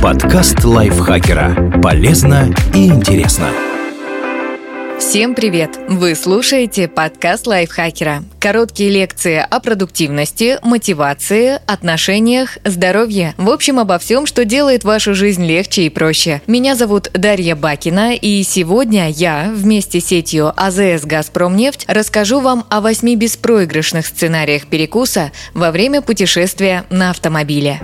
Подкаст лайфхакера. Полезно и интересно. Всем привет! Вы слушаете подкаст лайфхакера. Короткие лекции о продуктивности, мотивации, отношениях, здоровье. В общем, обо всем, что делает вашу жизнь легче и проще. Меня зовут Дарья Бакина, и сегодня я вместе с сетью АЗС «Газпромнефть» расскажу вам о восьми беспроигрышных сценариях перекуса во время путешествия на автомобиле.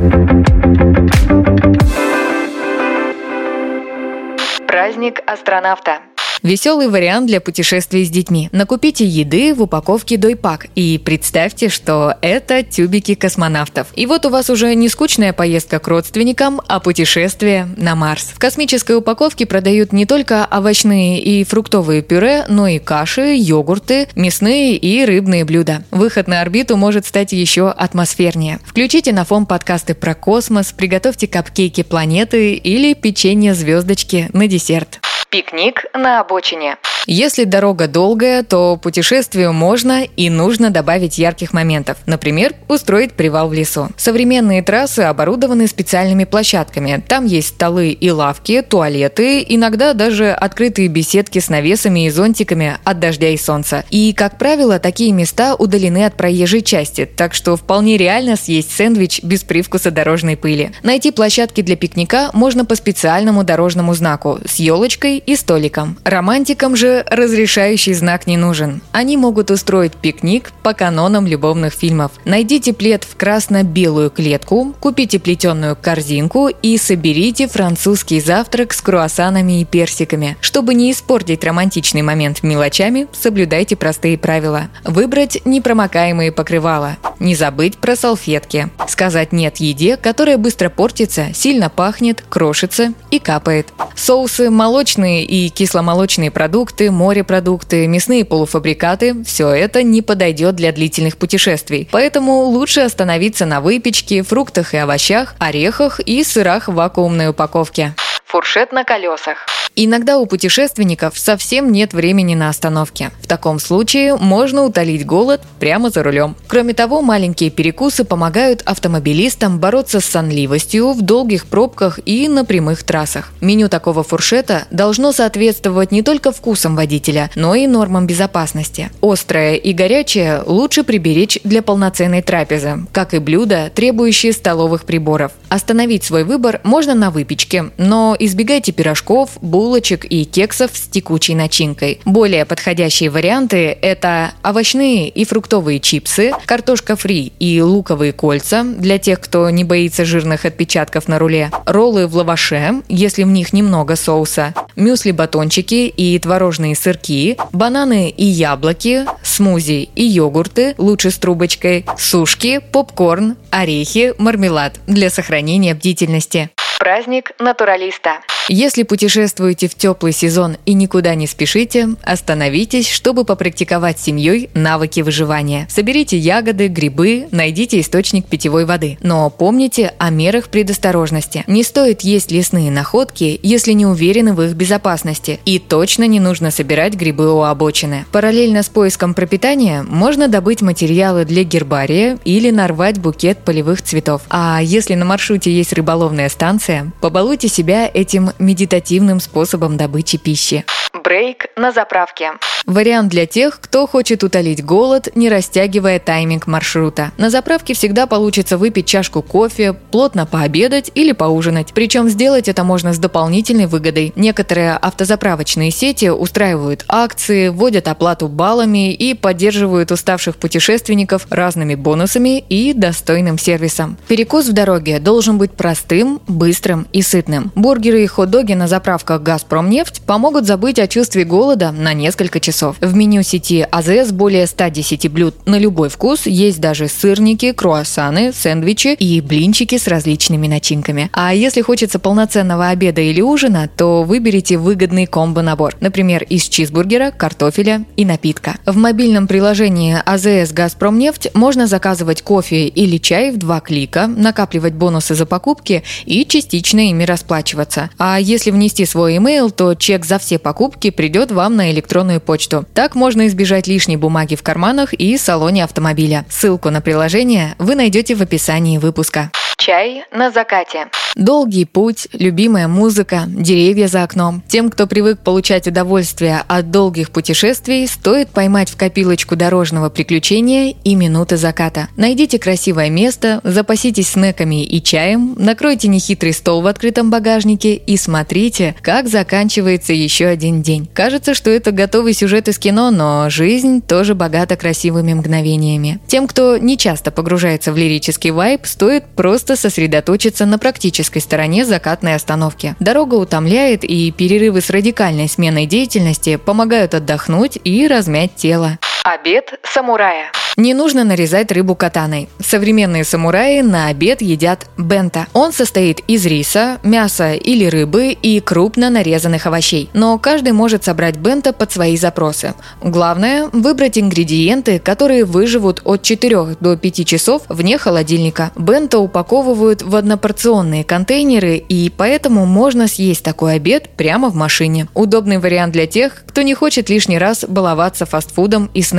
Праздник астронавта. Веселый вариант для путешествий с детьми. Накупите еды в упаковке Дойпак и представьте, что это тюбики космонавтов. И вот у вас уже не скучная поездка к родственникам, а путешествие на Марс. В космической упаковке продают не только овощные и фруктовые пюре, но и каши, йогурты, мясные и рыбные блюда. Выход на орбиту может стать еще атмосфернее. Включите на фон подкасты про космос, приготовьте капкейки планеты или печенье звездочки на десерт. Пикник на обочине. Если дорога долгая, то путешествию можно и нужно добавить ярких моментов. Например, устроить привал в лесу. Современные трассы оборудованы специальными площадками. Там есть столы и лавки, туалеты, иногда даже открытые беседки с навесами и зонтиками от дождя и солнца. И, как правило, такие места удалены от проезжей части, так что вполне реально съесть сэндвич без привкуса дорожной пыли. Найти площадки для пикника можно по специальному дорожному знаку с елочкой и столиком. Романтикам же разрешающий знак не нужен. Они могут устроить пикник по канонам любовных фильмов. Найдите плед в красно-белую клетку, купите плетеную корзинку и соберите французский завтрак с круассанами и персиками. Чтобы не испортить романтичный момент мелочами, соблюдайте простые правила. Выбрать непромокаемые покрывала. Не забыть про салфетки. Сказать «нет» еде, которая быстро портится, сильно пахнет, крошится и капает. Соусы молочные и кисломолочные продукты продукты, морепродукты, мясные полуфабрикаты – все это не подойдет для длительных путешествий. Поэтому лучше остановиться на выпечке, фруктах и овощах, орехах и сырах в вакуумной упаковке. Фуршет на колесах. Иногда у путешественников совсем нет времени на остановки. В таком случае можно утолить голод прямо за рулем. Кроме того, маленькие перекусы помогают автомобилистам бороться с сонливостью в долгих пробках и на прямых трассах. Меню такого фуршета должно соответствовать не только вкусам водителя, но и нормам безопасности. Острое и горячее лучше приберечь для полноценной трапезы, как и блюда, требующие столовых приборов. Остановить свой выбор можно на выпечке, но избегайте пирожков, булок булочек и кексов с текучей начинкой. Более подходящие варианты – это овощные и фруктовые чипсы, картошка фри и луковые кольца для тех, кто не боится жирных отпечатков на руле, роллы в лаваше, если в них немного соуса, мюсли-батончики и творожные сырки, бананы и яблоки, смузи и йогурты, лучше с трубочкой, сушки, попкорн, орехи, мармелад для сохранения бдительности. Праздник натуралиста. Если путешествуете в теплый сезон и никуда не спешите, остановитесь, чтобы попрактиковать с семьей навыки выживания. Соберите ягоды, грибы, найдите источник питьевой воды. Но помните о мерах предосторожности. Не стоит есть лесные находки, если не уверены в их безопасности. И точно не нужно собирать грибы у обочины. Параллельно с поиском пропитания можно добыть материалы для гербария или нарвать букет полевых цветов. А если на маршруте есть рыболовная станция, побалуйте себя этим медитативным способом добычи пищи. Брейк на заправке. Вариант для тех, кто хочет утолить голод, не растягивая тайминг маршрута. На заправке всегда получится выпить чашку кофе, плотно пообедать или поужинать. Причем сделать это можно с дополнительной выгодой. Некоторые автозаправочные сети устраивают акции, вводят оплату баллами и поддерживают уставших путешественников разными бонусами и достойным сервисом. Перекус в дороге должен быть простым, быстрым и сытным. Бургеры и хот-доги на заправках «Газпромнефть» помогут забыть о чувстве голода на несколько часов. В меню сети АЗС более 110 блюд на любой вкус, есть даже сырники, круассаны, сэндвичи и блинчики с различными начинками. А если хочется полноценного обеда или ужина, то выберите выгодный комбо-набор, например, из чизбургера, картофеля и напитка. В мобильном приложении АЗС «Газпромнефть» можно заказывать кофе или чай в два клика, накапливать бонусы за покупки и частично ими расплачиваться. А если внести свой email, то чек за все покупки придет вам на электронную почту. Так можно избежать лишней бумаги в карманах и салоне автомобиля. Ссылку на приложение вы найдете в описании выпуска. Чай на закате. Долгий путь, любимая музыка, деревья за окном. Тем, кто привык получать удовольствие от долгих путешествий, стоит поймать в копилочку дорожного приключения и минуты заката. Найдите красивое место, запаситесь снеками и чаем, накройте нехитрый стол в открытом багажнике и смотрите, как заканчивается еще один день. Кажется, что это готовый сюжет из кино, но жизнь тоже богата красивыми мгновениями. Тем, кто не часто погружается в лирический вайб, стоит просто сосредоточиться на практической стороне закатной остановки. Дорога утомляет, и перерывы с радикальной сменой деятельности помогают отдохнуть и размять тело. Обед самурая. Не нужно нарезать рыбу катаной. Современные самураи на обед едят бента. Он состоит из риса, мяса или рыбы и крупно нарезанных овощей. Но каждый может собрать бента под свои запросы. Главное – выбрать ингредиенты, которые выживут от 4 до 5 часов вне холодильника. Бента упаковывают в однопорционные контейнеры, и поэтому можно съесть такой обед прямо в машине. Удобный вариант для тех, кто не хочет лишний раз баловаться фастфудом и снеками.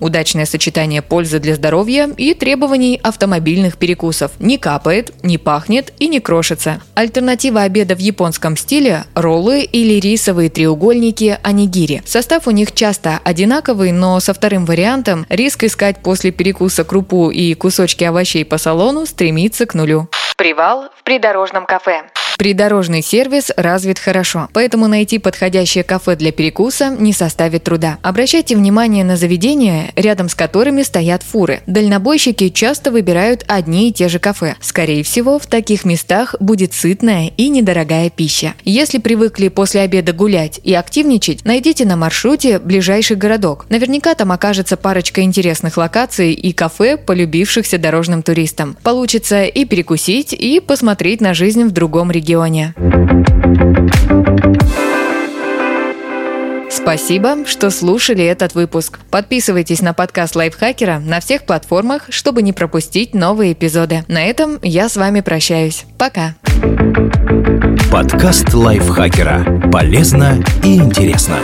Удачное сочетание сочетание пользы для здоровья и требований автомобильных перекусов. Не капает, не пахнет и не крошится. Альтернатива обеда в японском стиле – роллы или рисовые треугольники анигири. Состав у них часто одинаковый, но со вторым вариантом риск искать после перекуса крупу и кусочки овощей по салону стремится к нулю. Привал в придорожном кафе. Придорожный сервис развит хорошо, поэтому найти подходящее кафе для перекуса не составит труда. Обращайте внимание на заведения, рядом с которыми стоят фуры. Дальнобойщики часто выбирают одни и те же кафе. Скорее всего, в таких местах будет сытная и недорогая пища. Если привыкли после обеда гулять и активничать, найдите на маршруте ближайший городок. Наверняка там окажется парочка интересных локаций и кафе, полюбившихся дорожным туристам. Получится и перекусить, и посмотреть на жизнь в другом регионе регионе. Спасибо, что слушали этот выпуск. Подписывайтесь на подкаст Лайфхакера на всех платформах, чтобы не пропустить новые эпизоды. На этом я с вами прощаюсь. Пока. Подкаст Лайфхакера. Полезно и интересно.